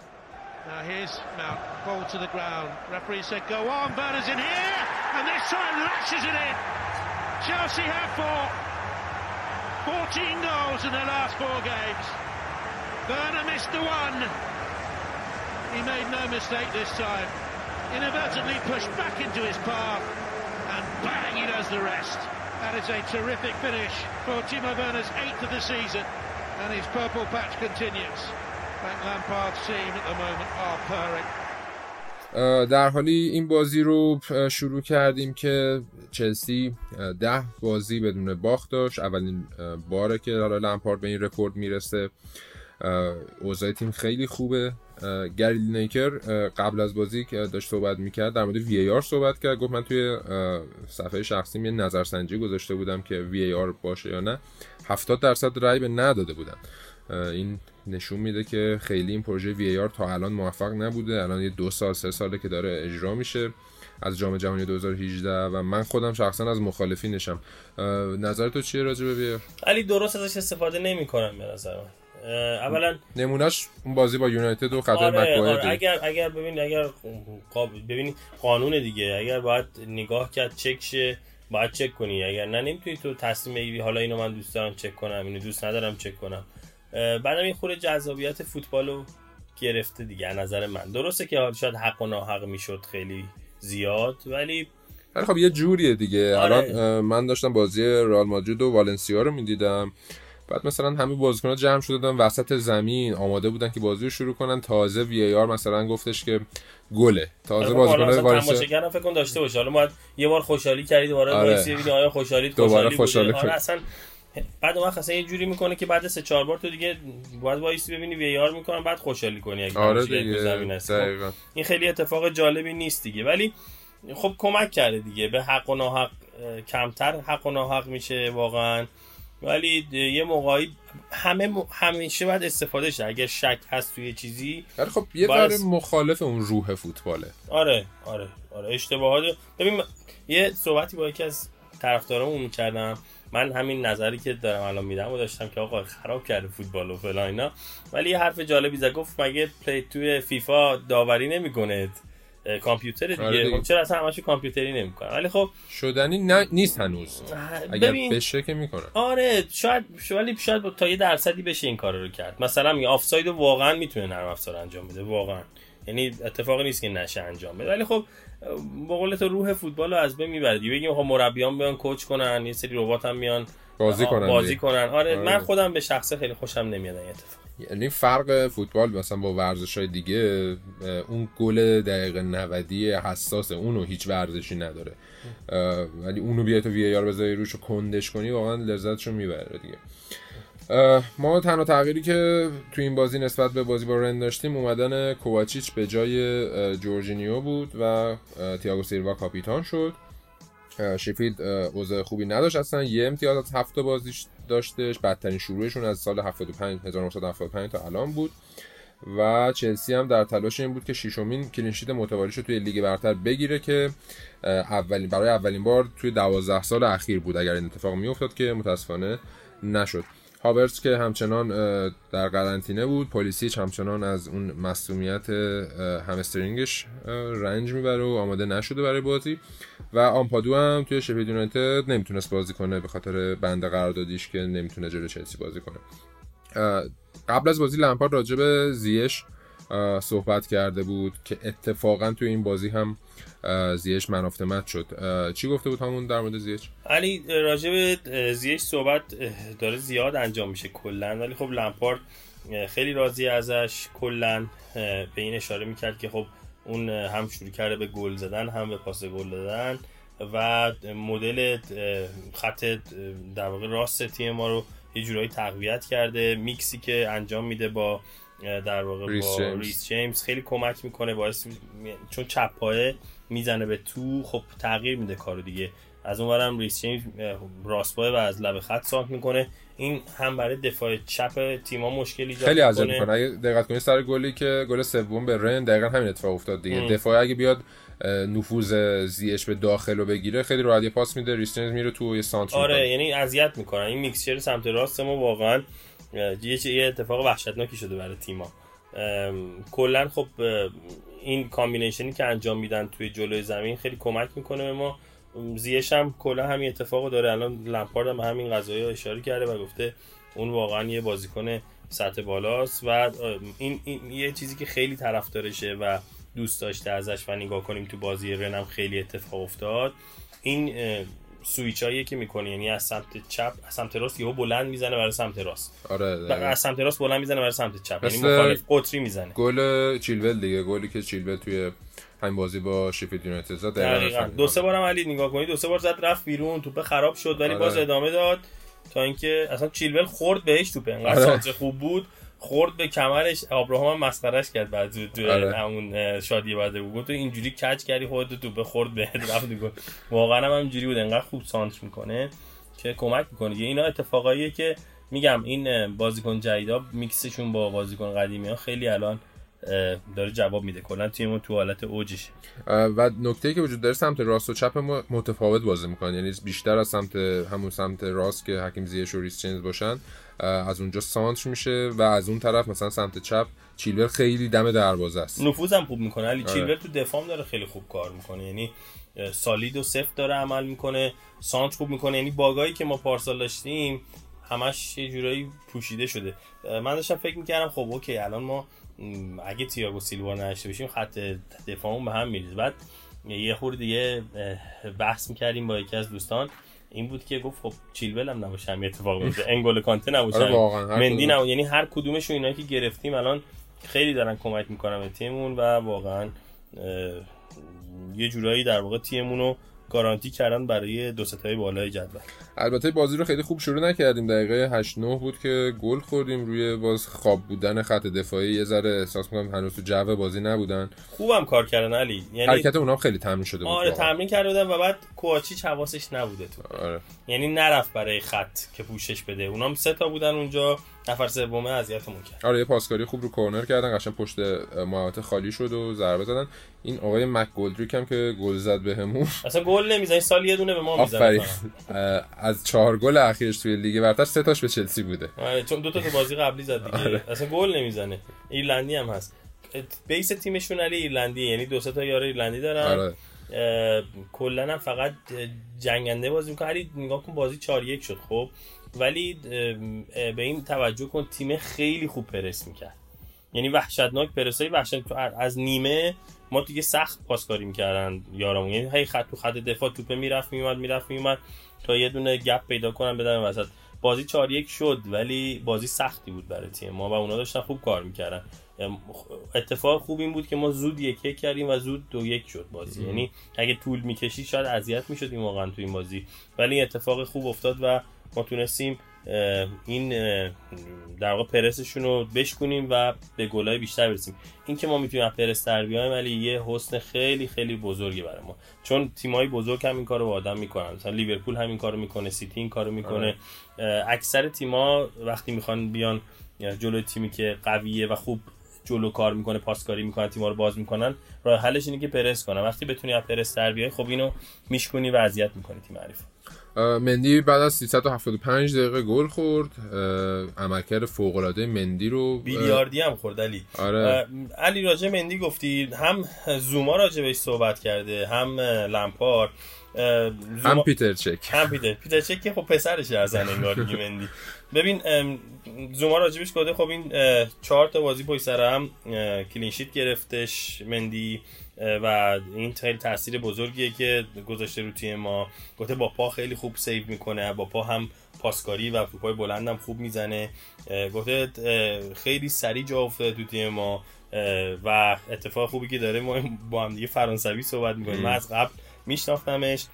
Now here's Mount, ball to the ground. Referee said go on, Berners in here, and this time lashes it in. Chelsea have four. 14 goals in their last four games. Werner missed the one. He made no mistake this time. Inadvertently pushed back into his path, and bang, he does the rest. That is a terrific finish for Timo Werner's eighth of the season, and his purple patch continues. Frank Lampard's team at the moment are purring. در حالی این بازی رو شروع کردیم که چلسی ده بازی بدون باخت داشت اولین باره که لمپارد به این رکورد می‌رسه اوضاع تیم خیلی خوبه گری نیکر قبل از بازی که داشت صحبت می‌کرد در مورد وی آر صحبت کرد. گفت من توی صفحه شخصی یه نظرسنجی گذاشته بودم که وی آر باشه یا نه. 70 درصد رای به نداده بودن این نشون میده که خیلی این پروژه وی آر تا الان موفق نبوده. الان یه دو سال سه ساله که داره اجرا میشه از جام جهانی 2018 و من خودم شخصا از مخالفینشم. نظر تو چیه راجع به وی علی درست ازش استفاده نمی‌کنم به نظر من. اولا نمونهش اون بازی با یونایتد و خطر آره, آره. اگر اگر ببین اگر ببین قانون دیگه. اگر باید نگاه کرد چک شه باید چک کنی. اگر نه نمی‌تونی تو تصمیم بگیری حالا اینو من دوست دارم چک کنم اینو دوست ندارم چک کنم. بعدم این خود جذابیت فوتبالو گرفته دیگه نظر من. درسته که شاید حق و ناحق می‌شد خیلی زیاد ولی ولی خب یه جوریه دیگه. آره. الان من داشتم بازی رئال مادرید و والنسیا رو می‌دیدم. بعد مثلا همه بازیکن‌ها جمع شده بودن وسط زمین آماده بودن که بازی رو شروع کنن. تازه وی آر مثلا گفتش که گله. تازه بازیکن تماشاگرم فکر کن داشته باشه. حالا ما یه بار خوشحالی کردید دوباره آره. ببینید آیا خوشحالی دوباره خوشحالی آره اصلا بعد اون اصلا یه جوری می‌کنه که بعد سه چهار بار تو دیگه باید وایسی ببینی وی آر می‌کنن بعد خوشحالی کنی اگه آره دیگه. زمین خب این خیلی اتفاق جالبی نیست دیگه. ولی خب کمک کرده دیگه. به حق و ناحق کمتر حق و ناحق میشه واقعا. ولی یه موقعی همه م... همیشه باید استفاده شه. اگر شک هست توی چیزی ولی خب یه باید... مخالف اون روح فوتباله. آره آره آره. اشتباهات. ببین یه صحبتی با یکی از طرفدارامون می‌کردم من همین نظری که دارم الان میدم و داشتم که آقا خراب کرده فوتبال و فلان اینا. ولی یه حرف جالبی زد. گفت مگه پلی توی فیفا داوری نمی‌کنه؟ کامپیوتر دیگه, آره دیگه. خب چرا اصلا همش کامپیوتری نمی‌کنه ولی خب شدنی نه نیست هنوز. اگر ببین... بشه که می‌کنه آره شاید ولی شاید تا یه درصدی بشه این کار رو کرد. مثلا می آفساید واقعا می‌تونه نرم افزار انجام بده واقعا. یعنی اتفاقی نیست که نشه انجام بده. ولی خب با قول تو روح فوتبال رو از بین می‌بره. بگیم خب مربیان بیان کوچ کنن یه سری ربات هم میان بازی کنن بازی کنن. آره, آره. من خودم به شخصه خیلی خوشم نمیاد این اتفاق. یعنی فرق فوتبال مثلا با ورزش های دیگه اون گل دقیقه 90 حساس اونو هیچ ورزشی نداره. ولی اونو بیای تو وی آر بذاری روش کندش کنی واقعا لذتشو می‌بره دیگه. ما تنها تغییری که تو این بازی نسبت به بازی با رن داشتیم اومدن کوواچیچ به جای جورجینیو بود و تیاگو سیلوا کاپیتان شد. شفیلد اوضاع خوبی نداشت. اصلا یه امتیاز از هفته بازیش داشتش. بدترین شروعشون از سال 75 1975 تا الان بود. و چلسی هم در تلاش این بود که ششمین clean sheet متوالیش رو توی لیگ برتر بگیره که اولین برای اولین بار توی 12 سال اخیر بود. اگر این اتفاق میافتاد که متاسفانه نشد. هاورتس که همچنان در قرنطینه بود. پلیسیچ همچنان از اون مصومیت همسترینگش رنج می‌بره و آماده نشده برای بازی. و آمپادو هم توی شفید یونایتد نمی‌تونست بازی کنه به خاطر بند قراردادیش که نمی‌تونه جلو چلسی بازی کنه. قبل از بازی لمپارد راجع زیش صحبت کرده بود که اتفاقا توی این بازی هم زیش منافتمت شد چی گفته بود همون در مورد زیش علی راجع به زیش صحبت داره زیاد انجام میشه کلا ولی خب لمپارد خیلی راضی ازش کلا به این اشاره می‌کرد که خب اون هم شروع کرده به گل زدن هم به پاس گل دادن و مدل خط در واقع راست تیم ما رو یه جورایی تقویت کرده میکسی که انجام میده با در واقع ریس با جیمز. ریس جیمز خیلی کمک می‌کنه باعث چون چپ پائه می‌زنه به تو خب تغییر میده کارو دیگه. از اونورم ریس جیمز راست و از لب خط سانتر می‌کنه. این هم برای دفاع چپ تیما مشکلی ایجاد خیلی اذیت می‌کنه. اگه دقت کنید سر گلی که گل سوم به رن دقیقا همین اتفاق افتاد دیگه. ام. دفاع اگه بیاد نفوذ زیش به داخل رو بگیره خیلی راحت یه پاس میده. ریس جیمز میره تو یه سانتر آره می‌کنه. یعنی اذیت می‌کنن. این mixture سمت راست ما واقعا یه یه اتفاق وحشتناکی شده برای تیما کلا خب این combination ی که انجام میدن توی جلوی زمین خیلی کمک می‌کنه به ما. زیش هم کلا همین اتفاقو داره. الان لمپارد هم همین قضایی اشاره کرده و گفته اون واقعا یه بازیکن سطح بالاست و این, این یه چیزی که خیلی طرفدارشه و دوست داشته ازش و نگاه کنیم تو بازی رنم خیلی اتفاق افتاد. این سویچ هایی که می‌کنه یعنی از سمت چپ از سمت راست یهو بلند می‌زنه برای سمت راست. آره از سمت راست بلند می‌زنه برای سمت چپ. یعنی مخالف قطری می‌زنه. گل چیلول دیگه گلی که چیلول توی همین بازی با شفیلد یونایتد زد دقیقاً دو سه بارم علی نگاه کنید دو سه بار زد رفت بیرون توپ خراب شد ولی آره. باز ادامه داد تا اینکه اصلا چیلول خورد بهش توپ انقدر آره. خوب بود. خورد به کمرش ابراهام مسخرهش کرد بعد تو آره. همون شادی بعد بود. تو اینجوری کچ کردی خودت تو به خورد به رفت واقعا هم اینجوری بود. انقدر خوب سانتر می‌کنه که کمک می‌کنه. اینا اتفاقاییه که میگم این بازیکن جدیدا میکسشون با بازیکن قدیمی ها خیلی الان داره جواب میده. کلا تیممون تو حالت اوجش و نکته که وجود داره سمت راست و چپ ما متفاوت بازی می‌کنن یعنی بیشتر از سمت همون سمت راست که حکیم زیش و ریس چنز باشن از اونجا سانتر میشه و از اون طرف مثلا سمت چپ چیلور خیلی دم دروازه است. نفوذم خوب می‌کنه. علی آره. چیلور تو دفاع داره خیلی خوب کار می‌کنه. یعنی سالید و سفت داره عمل می‌کنه. سانتر خوب می‌کنه. یعنی باگایی که ما پارسال داشتیم همش یه جورایی پوشیده شده. من داشتم فکر می‌کردم خب اوکی الان ما اگه تییاگو سیلوا نداشته باشیم خط دفاعمون به هم میریزه. بعد یه خورده دیگه بحث می‌کردیم با یکی از دوستان. این بود که گفت خب چیلول هم نباشه هم اتفاق بیفته انگل کانته نباشه. آره مندی نباشه. یعنی هر کدومشون اینا که گرفتیم الان خیلی دارن کمک می‌کنن به تیممون و واقعا یه جورایی در واقع تیممون رو گارانتی کردن برای دو ستای بالای جدول. البته بازی رو خیلی خوب شروع نکردیم. دقیقه 8 9 بود که گل خوردیم روی باز خواب بودن خط دفاعی. یه ذره احساس می‌کنم هنوز تو جو بازی نبودن. خوبم کار کردن علی. یعنی حرکت اونها خیلی تمرین شده بود آره تمرین کرده بودن و بعد کوچی حواسش نبوده تو. آره. یعنی نرفت برای خط که پوشش بده. اونام سه تا بودن اونجا. نفر سومه اذیتمون کرد. آره یه پاسکاری خوب رو کورنر کردن قشنگ پشت محوطه خالی شد و ضربه زدن. این آقای مک گلدریک هم که گل زد بهمون. اصلا گل نمی‌زنه سال یه دونه به ما می‌زنه. از چهار گل اخیرش توی لیگ برتر سه تاش به چلسی بوده. آره چون دو تا تو بازی قبلی زد دیگه. آره. اصلا گل نمی‌زنه. ایرلندی هم هست. base تیمشون علی ایرلندی یعنی دو سه تا یار ایرلندی دارن. آره. کلا هم فقط جنگنده بازی می‌کنه. علی نگاه کن بازی 4 1 شد خب؟ ولی به این توجه کن تیم خیلی خوب پرس می‌کرد. یعنی وحشتناک پرسای وحشت از نیمه ما دیگه سخت پاسکاری می‌کردن یارمون. یعنی هی خط تو خط دفاع توپه می‌رفت میومد می‌رفت میومد تا یه دونه گپ پیدا کنن بدن وسط. بازی 4 1 شد ولی بازی سختی بود برای تیم ما و اونا داشتن خوب کار می‌کردن. اتفاق خوب این بود که ما زود یک یک کردیم و زود دو یک شد بازی. یعنی اگه طول می‌کشید شاید اذیت می‌شدیم واقعا تو این بازی. ولی اتفاق خوب افتاد و ما تونستیم این در واقع پرسشون رو بشکنیم و به گلای بیشتر برسیم. این که ما می‌تونیم پرس در بیایم ولی یه حسن خیلی خیلی بزرگی برای ما. چون تیمای بزرگ هم این کارو با آدم می‌کنن. مثلا لیورپول همین کارو می‌کنه سیتی این کارو می‌کنه. آره. اکثر تیما وقتی می‌خوان بیان جلوی تیمی که قویه و خوب جلو کار می‌کنه پاسکاری می‌کنه تیما رو باز می‌کنن راه حلش اینه که پرس کنن. وقتی بتونی از پرس در بیای خب اینو میشکنی و اذیت می‌کنی تیم حریف مندی بعد از 375 دقیقه گل خورد. عملکرد فوق العاده مندی رو بیلیاردی هم خورد علی. آره. علی راجع مندی گفتی هم زوما راجع بهش صحبت کرده هم لمپار هم پیتر چک. هم پیتر. پیتر چک که خب پسرشه از انگار مندی. ببین زوما راجبش گفته خب این چهار تا بازی پشت سر هم کلینشیت گرفتش مندی. و این خیلی تاثیر بزرگیه که گذاشته رو تیم ما. گفته با پا خیلی خوب سیو می‌کنه با پا هم پاسکاری و توپای بلندم خوب می‌زنه. گفته خیلی سریع جا افتاده تو تیم ما. و اتفاق خوبی که داره ما با هم دیگه فرانسوی صحبت می‌کنیم. من از قبل میشناختمش.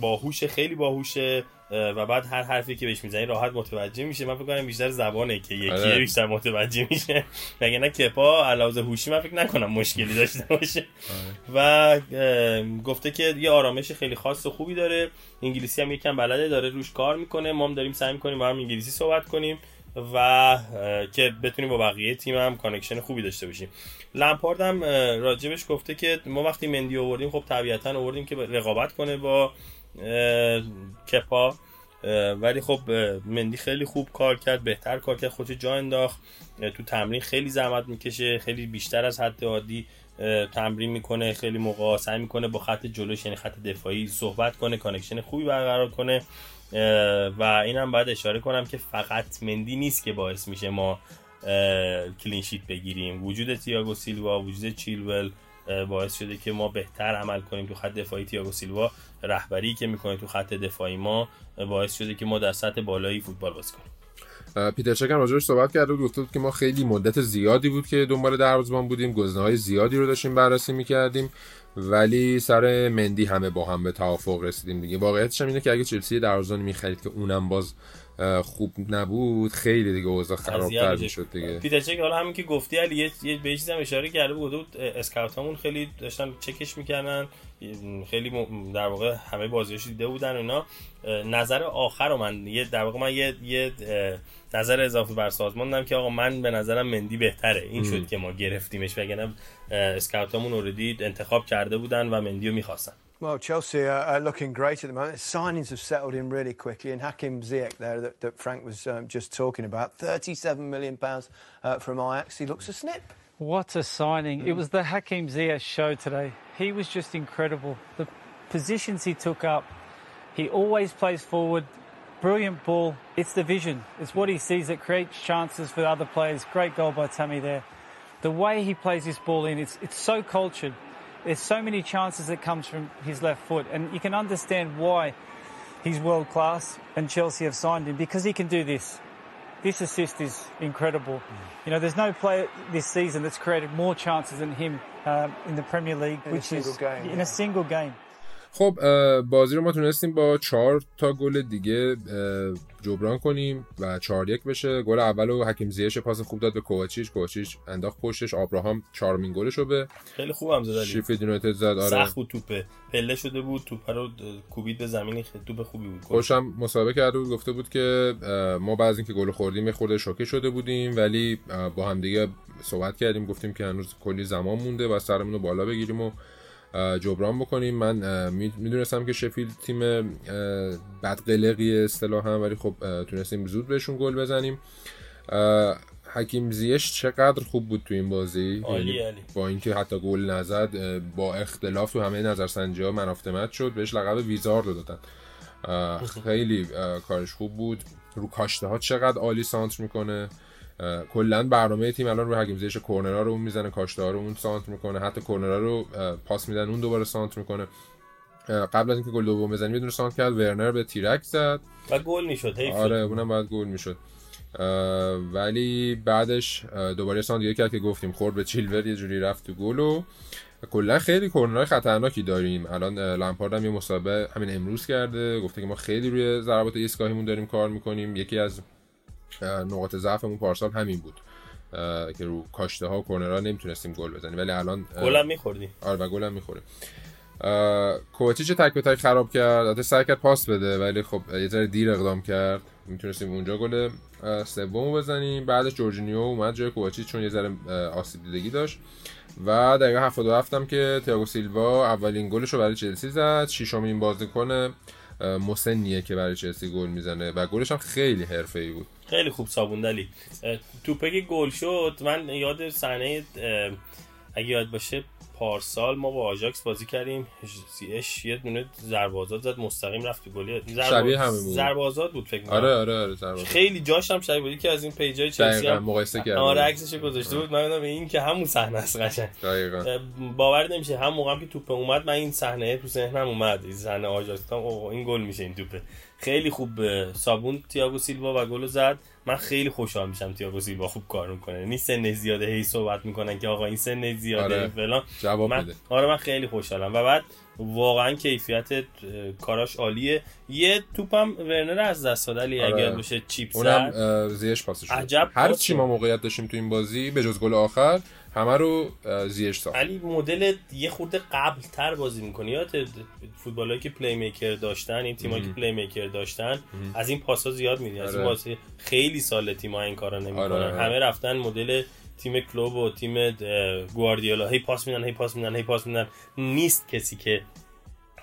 باهوش خیلی باهوشه. و بعد هر حرفی که بهش می‌زنی راحت متوجه میشه من فکر کنم بیشتر زبانه که یکی آره. بیشتر متوجه میشه. وگرنه کپا علاوه هوشی من فکر نکنم مشکلی داشته باشه. و اه، گفته که یه آرامش خیلی خاص و خوبی داره. انگلیسی هم یکم بلده داره روش کار می‌کنه. ما هم داریم سعی می‌کنیم با هم انگلیسی صحبت کنیم و که بتونیم با بقیه تیم هم connection خوبی داشته باشیم. لمپارد هم راجبش گفته که ما وقتی مندی آوردیم خب طبیعتا آوردیم که رقابت کنه با کپا. ولی خب مندی خیلی خوب کار کرد بهتر کار کرد خودش جا انداخت. تو تمرین خیلی زحمت می‌کشه خیلی بیشتر از حد عادی تمرین می‌کنه خیلی موقع سعی می‌کنه با خط جلوش یعنی خط دفاعی صحبت کنه connection خوبی برقرار کنه. و اینم باید اشاره کنم که فقط مندی نیست که باعث میشه ما clean sheet بگیریم. وجود تییاگو سیلوا وجود چیلول باعث شده که ما بهتر عمل کنیم تو خط دفاعی تییاگو سیلوا. رهبری که می‌کنه تو خط دفاعی ما باعث شده که ما در سطح بالایی فوتبال بازی کنیم. پیتر چک هم راجعش صحبت کرده بود گفته که ما خیلی مدت زیادی بود که دنبال دروازه‌بان بودیم گزینه‌های زیادی رو داشتیم بررسی می‌کردیم ولی سر مندی همه با هم به توافق رسیدیم دیگه. واقعیتش اینه که اگه چلسی دروازه‌بان می‌خرید که اونم باز خوب نبود. خیلی دیگه اوضاع خرابتر می‌شد دیگه. پیتر چک حالا همین که گفتی علی یه یه به چیزی هم اشاره کرده بود. گفته بود اسکاوتامون خیلی داشتن چکش می‌کردن. خیلی در واقع همه بازیاشو دیده بودن اینا. اه، نظر آخر رو من یه در واقع من یه یه نظر اضافه بر سازمان دادم که آقا من به نظرم مندی بهتره. این شد که ما گرفتیمش وگرنه اسکاوتامون اوردی انتخاب کرده بودن و مندی رو می‌خواستن. Well, Chelsea are, are looking great at the moment. Signings have settled in really quickly, and Hakim Ziyech there that, that Frank was um, just talking about, 37 million pounds uh, from Ajax. He looks a snip. What a signing. It was the Hakim Ziyech show today. He was just incredible. The positions he took up, he always plays forward. Brilliant ball. It's the vision. It's what he sees that creates chances for other players. Great goal by Tammy there. The way he plays this ball in, it's, it's so cultured. There's so many chances that comes from his left foot, and you can understand why he's world class and Chelsea have signed him because he can do this. This assist is incredible. You know, there's no player this season that's created more chances than him um, in the Premier League, In which is game, in yeah. a single game. خب بازی رو ما تونستیم با چهار تا گل دیگه جبران کنیم و چهار یک بشه. گل اول رو حکیم زیش پاس خوب داد به کوواچیچ. کوواچیچ انداخت پشتش. آبراهام چهارمین گلش رو به خیلی خوبم زد علی. شیفیلد یونایتد زد آره. سخت بود توپه. پله شده بود توپ رو کوبید به زمین خیلی توپ خوبی بود. خوشم مسابقه کرده بود گفته بود که ما بعد از اینکه گل خوردیم خورده شوکه شده بودیم ولی با هم دیگه صحبت کردیم. گفتیم که هنوز کلی زمان مونده و سرمون رو بالا بگیریم و جبران بکنیم. من می‌دونستم که شفیل تیم بدقلقی اصطلاحا ولی خب تونستیم زود بهشون گل بزنیم. حکیم زیش چقدر خوب بود تو این بازی؟ عالی، یعنی عالی. با اینکه حتی گل نزد با اختلاف تو همه نظرسنجی ها منافتمت شد بهش لقب ویزار رو دادن. اه، خیلی کارش خوب بود. رو کاشته ها چقدر عالی سانتر می‌کنه. کلا برنامه تیم الان رو حکیم زیش کورنرها رو اون می‌زنه کاشته رو اون سانتر می‌کنه. حتی کورنرها رو پاس میدن اون دوباره سانتر می‌کنه. قبل از اینکه گل دوم بزنیم یه دونه سانتر کرد ورنر به تیرک زد. و گل می‌شد آره. اونم باید گل می‌شد. ولی بعدش دوباره سان دیگه کرد که گفتیم خورد به چیلور یه جوری رفت تو گل و کلا خیلی کورنرهای خطرناکی داریم. الان لمپارد هم یه مسابقه همین امروز کرده گفته که ما خیلی روی ضربات ایستگاهیمون داریم کار می‌کنیم. یکی از نقاط ضعفمون پارسال همین بود. که رو کاشته ها کورنرها نمی‌تونستیم گل بزنیم. ولی الان گلم میخوردی آره و گلم می‌خوره کوچیچ تک به تک خراب کرد. البته سعی کرد پاس بده ولی خب یه ذره دیر اقدام کرد. می‌تونستیم اونجا گل سومو بزنیم. بعدش جورجینیو اومد جای کوچیچ چون یه ذره آسیب دیدگی داشت. و دقیقه 77 هم که تییاگو سیلوا اولین گلش رو برای چلسی زد. ششمین بازیکن مسنیه که برای چلسی گل می‌زنه و گلش هم خیلی حرفه‌ای بود. خیلی خوب صابوندلی توپه که گل شد. من یاد صحنه اگه یاد باشه پارسال ما با آژاکس بازی کردیم. سیش یه دونه ضربه آزاد زد مستقیم رفت تو گل شبیه همین بود. ضربه آزاد بود فکر می‌کنم. آره آره آره ضربه. خیلی جاش هم شبیه بود. که از این پیجای چلسی دقیقاً هم مقایسه کرده آره. عکسش گذاشته بود. من گفتم این که همون صحنه است قشنگ. باور نمیشه. هم موقعم که توپ اومد من این صحنه تو ذهنم اومد. این صحنه آژاکس. گفتم اوه این گل میشه این توپه. خیلی خوب اه، صابون تییاگو سیلوا و گل زد من خیلی خوشحال میشم تییاگو سیلوا خوب کار می‌کنه یعنی سن زیاده هی صحبت می‌کنن که آقا این سن زیاده آره. فلان جواب من بده آره من خیلی خوشحالم و بعد واقعا کیفیت کاراش عالیه یه توپم ورنر از دست داد علی آره. اگر بشه چیپ اونم زد اه، زیش پاسش شد. عجب هر چی. ما موقعیت داشتیم تو این بازی به جز گل آخر همه رو زیش ساخت. علی مدل یه خورده قبل تر بازی می‌کنی. یاد فوتبالایی که playmaker داشتن این تیمایی که playmaker داشتن از این پاسا زیاد می‌دیدی از این آره. بازی خیلی سال تیم‌ها این کارا نمی‌کنن. آره، آره. همه رفتن مدل تیم کلوپ و تیم گواردیولا. هی پاس میدن هی پاس میدن هی پاس میدن. نیست کسی که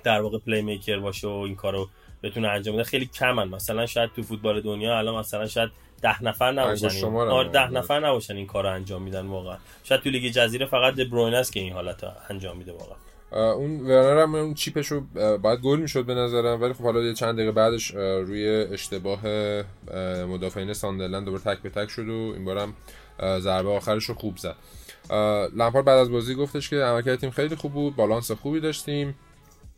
در واقع playmaker باشه و این کارو بتونه انجام بده. خیلی کمن. مثلا شاید تو فوتبال دنیا الان مثلا شاید ده نفر نباشن آره، ده. نفر نباشن این کارو انجام میدن واقعا. شاید تو لیگ جزیره فقط دبروین است که این حالت انجام میده واقعا. اون ورنر هم اون چیپش رو باید گل می‌شد به نظرم ولی خب حالا یه چند دقیقه بعدش روی اشتباه اه، مدافعین ساندرلند دوباره تک به تک شد و این بارم ضربه آخرش رو خوب زد. لمپارد بعد از بازی گفتش که عملکرد تیم خیلی خوب بود بالانس خوبی داشتیم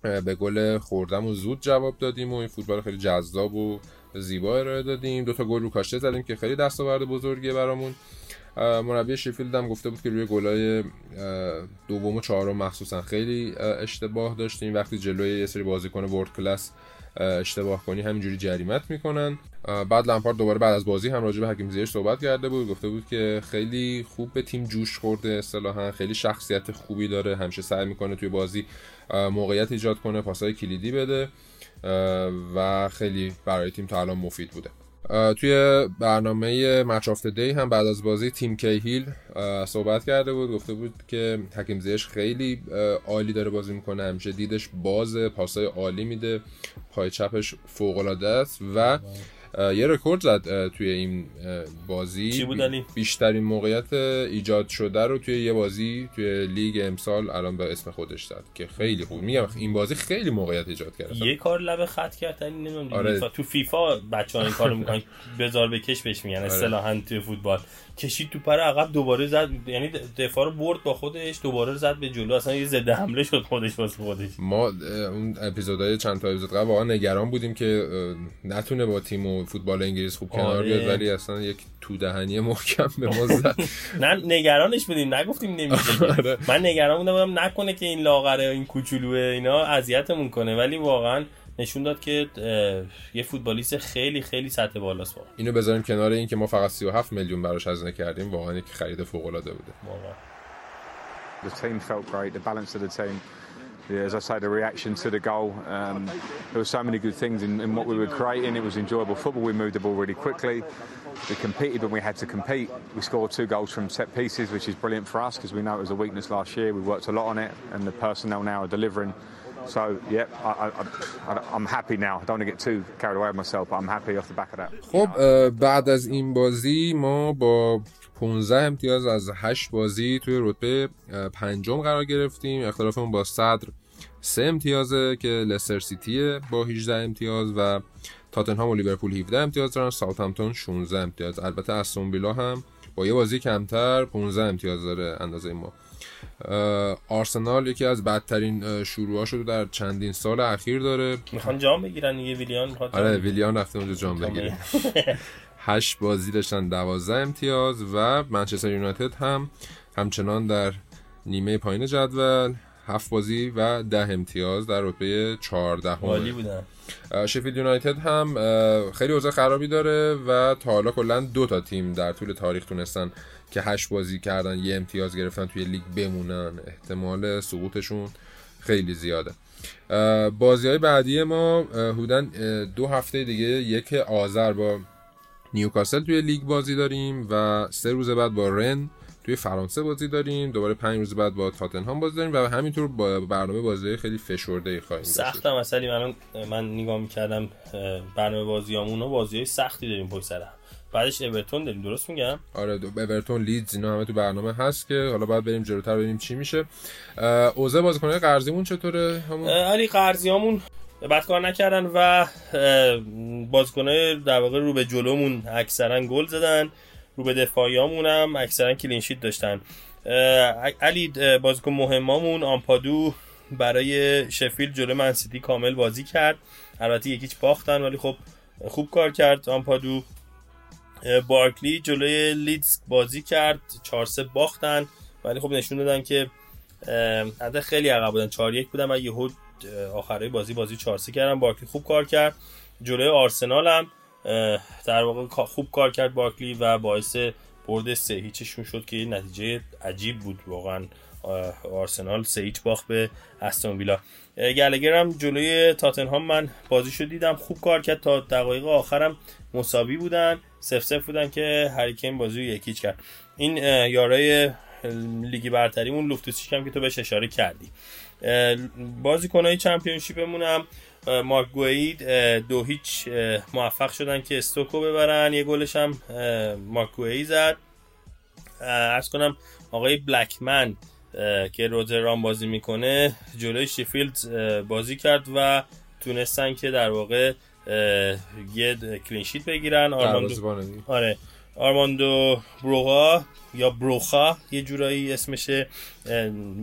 به گل خوردم و زود جواب دادیم و این فوتبال خیلی جذاب و زیبا ارائه دادیم. دو تا گل رو کاشته زدیم که خیلی دستاورد بزرگیه برامون. مربی شیفیلد هم گفته بود که روی گلای دوم و چهارم مخصوصا خیلی اه، اشتباه داشتیم. وقتی جلوی یه سری بازیکن ورد کلاس اه، اشتباه کنی همینجوری جریمت می‌کنن. بعد لمپارد دوباره بعد از بازی هم راجع به حکیم زیش صحبت کرده بود. گفته بود که خیلی خوب به تیم جوش خورده اصطلاحا. خیلی شخصیت خوبی داره. همیشه سعی می‌کنه توی بازی موقعیت ایجاد کنه پاسای کلیدی بده. و خیلی برای تیم تا الان مفید بوده. توی برنامه مچ دی هم بعد از بازی تیم کیهیل اه، صحبت کرده بود گفته بود که حکیم زیش خیلی عالی داره بازی می‌کنه همیشه دیدش باز پاسای عالی میده پای چپش فوق العاده است و اه، یه رکورد زد توی این بازی. چی بود علی؟ بیشترین موقعیت ایجاد شده رو توی یه بازی توی لیگ امسال الان به اسم خودش زد که خیلی خوب. میگم این بازی خیلی موقعیت ایجاد کرد. یه کار لب خط کرد علی نمی‌دونم. آره. آره. تو فیفا بچه ها این کارو می‌کنن. بذار بکش بهش میگن اصطلاحا توی فوتبال. کشید تو پر عقب دوباره زد. یعنی دفاع رو برد با خودش دوباره زد به جلو. اصلا یه ضد حمله شد خودش واسه خودش. ما اون اپیزودهای چند تا اپیزود قبل واقعا نگران بودیم که نتونه با تیم و فوتبال انگلیس خوب کنار آره. بیاد ولی اصلا یک تو دهنی محکم به ما زد. نه نگرانش بودیم نگفتیم نمیشه. آره. من نگران بودم بودم نکنه که این لاغره این کوچولوه اینا اذیتمون کنه. ولی واقعا نشون داد که یه فوتبالیست خیلی خیلی سطح بالاست واقعا. اینو بذاریم کنار این که ما فقط 37 میلیون براش هزینه کردیم. واقعا یک خرید فوق العاده بوده. واقعا. The team felt great, the balance of the team. Yeah, as I say, the reaction to the goal. Um, there were so many good things in, in what we were creating. It was enjoyable football. We moved the ball really quickly. We competed when we had to compete. We scored two goals from set pieces, which is brilliant for us because we know it was a weakness last year. We worked a lot on it, and the personnel now are delivering. So, yeah, I, I, I, I'm happy now. I don't want to get too carried away with myself, but I'm happy off the back of that. خب اه، بعد از این بازی ما با 15 امتیاز از 8 بازی توی رتبه پنجم قرار گرفتیم. اختلافمون با صدر سه امتیازه که لستر سیتیه با 18 امتیاز و تاتنهام و لیورپول 17 امتیاز دارن. ساوثهمپتون 16 امتیاز. البته استون ویلا هم با یه بازی کمتر 15 امتیاز داره اندازه ما. آرسنال یکی از بدترین شروعاشو رو در چندین سال اخیر داره. می‌خوان جام بگیرن یه ویلیان می‌خواد آره. ویلیان رفته اونجا جام بگیره. هشت بازی داشتن دوازده امتیاز و منچستر یونایتد هم همچنان در نیمه پایین جدول هفت بازی و ده امتیاز در رتبه 14 عالی بودن. شفیلد یونایتد هم خیلی اوضاع خرابی داره و تا حالا کلا دو تا تیم در طول تاریخ تونستن که هشت بازی کردن یه امتیاز گرفتن توی لیگ بمونن. احتمال سقوطشون خیلی زیاده. بازی های بعدی ما حدوداً دو هفته دیگه یک آذر با نیوکاسل توی لیگ بازی داریم و سه روز بعد با رن توی فرانسه بازی داریم. دوباره پنج روز بعد با تاتنهام بازی داریم و همینطور با برنامه بازی خیلی فشرده ای خواهیم داشت. سخت هم اصلی من من نگاه می‌کردم برنامه بازیامون و بازی های سختی داریم پشت سر هم. بعدش اورتون داریم درست میگم؟ آره دو- اورتون لیدز اینا همه تو برنامه هست که حالا باید بریم جلوتر ببینیم چی میشه. اوضاع بازیکن‌های قرضیمون چطوره؟ همون؟ علی قرضیامون بدکار نکردن و بازیکنهای در واقع رو به جلومون اکثرا گل زدن رو به دفاعیامون هم اکثرا clean sheet داشتن. علی بازیکن مهمامون آمپادو برای شفیل جلو منسیتی کامل بازی کرد. البته یکیچ باختن ولی خب خوب کار کرد آمپادو. بارکلی جلوی لیدز بازی کرد 4 3 باختن ولی خب نشون دادن که البته خیلی عقب بودن. 4 1 بودن و یهو آخره بازی بازی 4 کردن بارکلی خوب کار کرد. جلوی آرسنال هم در واقع خوب کار کرد بارکلی و باعث برد سه هیچشون شد که نتیجه عجیب بود واقعا. آرسنال سه هیچ باخت به استون ویلا. گلگر هم جلوی تاتنهام من بازیشو دیدم خوب کار کرد. تا دقایق آخرم مساوی بودن سف سف بودن که هریکین بازی رو یکیچ کرد. این یارای لیگی برتریمون لوفتوسیک هم که تو بهش اشاره کردی. بازیکنهای چمپیونشیپمون هم مارک گوید دو هیچ موفق شدن که استوکو ببرن. یه گلش هم مارک گوید زد. عرض کنم آقای بلکمن که روترام بازی می‌کنه جلوی شیفیلد بازی کرد و تونستن که در واقع یه clean sheet بگیرن. آرماندو آره. آرماندو بروغا یا بروخا یه جورایی اسمشه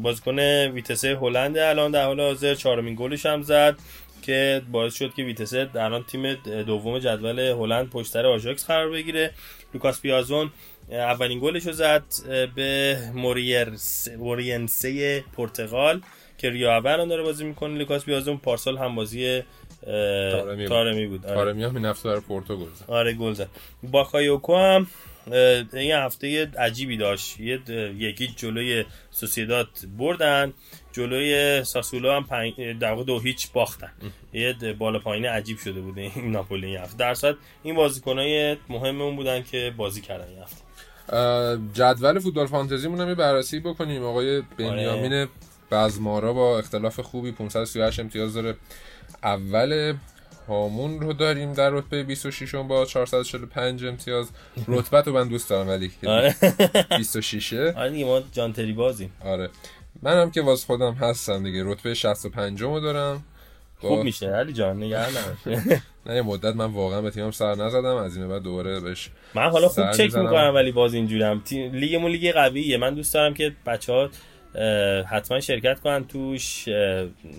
بازیکن ویتسه هلند الان در حال حاضر. چهارمین گلش هم زد که باعث شد که ویتسه الان تیم دوم جدول هلند پشت سر آژاکس قرار بگیره. لوکاس پیازون اولین گلش رو زد به مورینسه پرتغال. که الان داره بازی می‌کنه لوکاس پیازون پارسال هم بازی تارمی, تارمی بود. آره. تارمی هم این هفته در پورتو گل زد. آره گل زد. باکایوکو هم این هفته عجیبی داشت. یه یکی جلوی سوسیداد بردن جلوی ساسولو هم پنج در دو هیچ باختن. یه بالا پایین عجیب شده بوده این ناپولی این هفته. در صورت این بازیکنای مهممون بودن که بازی کردن این هفته. جدول فوتبال فانتزی مون هم بررسی بکنیم. آقای بنیامین آره. بزمارا با اختلاف خوبی 538 امتیاز داره. اول هامون رو داریم در رتبه 26 با 445 امتیاز. رتبه تو من دوست دارم ولی 26 آره. آره دیگه ما جانتری بازیم. آره. منم که واس خودم هستم دیگه. رتبه 65 رو دارم. خوب میشه علی جان نگران نه یه مدت من واقعا به تیمم سر نزدم. از این بعد دوباره بهش من حالا خوب چک می‌کنم ولی باز اینجورم. لیگمون لیگ قویه. من دوست دارم که بچه‌ها حتما شرکت کنن توش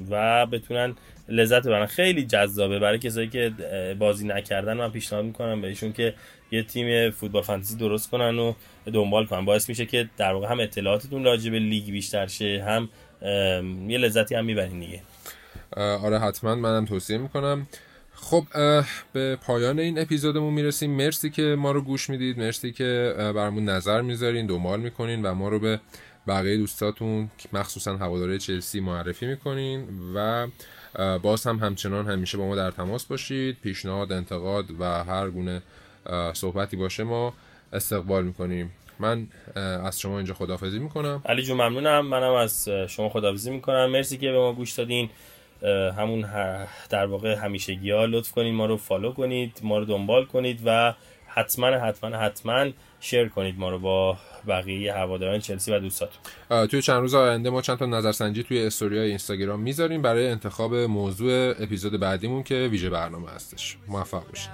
و بتونن لذت ببرن. خیلی جذابه. برای کسایی که بازی نکردن من پیشنهاد می‌کنم بهشون که یه تیم فوتبال فانتزی درست کنن و دنبال کنن. باعث میشه که در واقع هم اطلاعاتتون راجع به لیگ بیشتر شه هم یه لذتی هم می‌برین دیگه. آره حتما منم توصیه می‌کنم. خب به پایان این اپیزودمون می‌رسیم. مرسی که ما رو گوش می‌دید. مرسی که برامون نظر می‌ذارین. دنبال می‌کنین و ما رو به بقیه دوستاتون مخصوصا هواداره چلسی معرفی می‌کنین و باز هم همچنان همیشه با ما در تماس باشید. پیشنهاد انتقاد و هر گونه صحبتی باشه ما استقبال می‌کنیم. من از شما اینجا خدافزی می‌کنم. علی جون ممنونم. منم از شما خدافزی می‌کنم. مرسی که به ما گوش دادین. همون در واقع همیشگی ها لطف کنید ما رو فالو کنید ما رو دنبال کنید و حتما حتما حتما شیر کنید ما رو با بقیه هواداران چلسی و دوستاتون. توی چند روز آینده ما چند تا نظرسنجی توی استوریای اینستاگرام می‌ذاریم برای انتخاب موضوع اپیزود بعدیمون که ویژه برنامه هستش. موفق باشید.